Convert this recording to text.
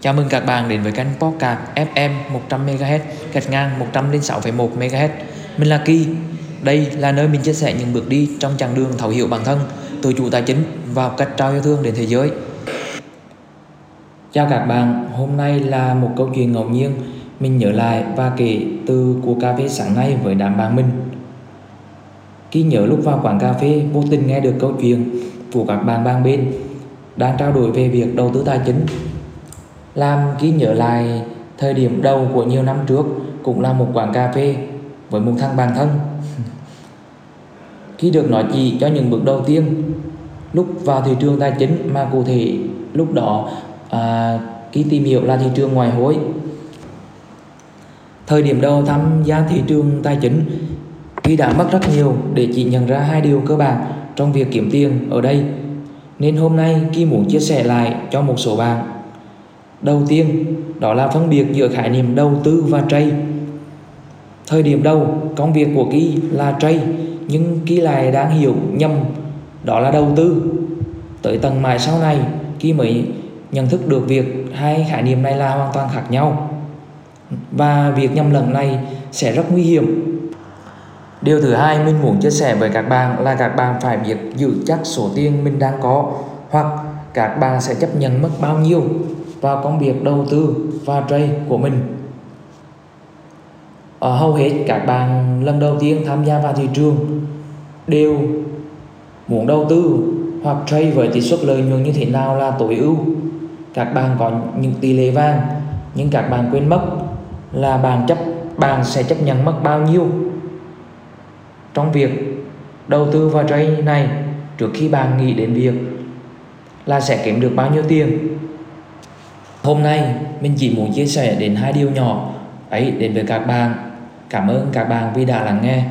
Chào mừng các bạn đến với kênh Podcast FM 100MHz, gạch ngang 106,1 MHz. Mình là Kỳ. Đây là nơi mình chia sẻ những bước đi trong chặng đường thấu hiểu bản thân, tự chủ tài chính và cách trao yêu thương đến thế giới. Chào các bạn, hôm nay là một câu chuyện ngẫu nhiên mình nhớ lại và kể từ cuộc cà phê sáng nay với đám bạn mình. Khi nhớ lúc vào quán cà phê vô tình nghe được câu chuyện của các bạn bang bên đang trao đổi về việc đầu tư tài chính làm ghi nhớ lại thời điểm đầu của nhiều năm trước cũng là một quán cà phê với một thằng bạn thân. Khi được nói chỉ cho những bước đầu tiên lúc vào thị trường tài chính mà cụ thể lúc đó à, khi tìm hiểu là thị trường ngoại hối. Thời điểm đầu tham gia thị trường tài chính khi đã mất rất nhiều để chị nhận ra hai điều cơ bản trong việc kiếm tiền ở đây. Nên hôm nay khi muốn chia sẻ lại cho một số bạn đầu tiên, đó là phân biệt giữa khái niệm đầu tư và trade thời điểm đầu, công việc của Ki là trade nhưng Ki lại đang hiểu nhầm, đó là đầu tư. Tới tầng mãi sau này Ki mới nhận thức được việc hai khái niệm này là hoàn toàn khác nhau. Và việc nhầm lẫn này sẽ rất nguy hiểm. Điều thứ hai mình muốn chia sẻ với các bạn là các bạn phải biết giữ chắc số tiền mình đang có, hoặc các bạn sẽ chấp nhận mất bao nhiêu vào công việc đầu tư và trade của mình. Ở hầu hết các bạn lần đầu tiên tham gia vào thị trường đều muốn đầu tư hoặc trade với tỷ suất lợi nhuận như thế nào là tối ưu. Các bạn có những tỷ lệ vàng, nhưng các bạn quên mất là bạn chấp, bạn sẽ chấp nhận mất bao nhiêu trong việc đầu tư vào trade này, trước khi bạn nghĩ đến việc là sẽ kiếm được bao nhiêu tiền hôm nay, mình chỉ muốn chia sẻ đến hai điều nhỏ. Ấy, đến với các bạn. Cảm ơn các bạn vì đã lắng nghe.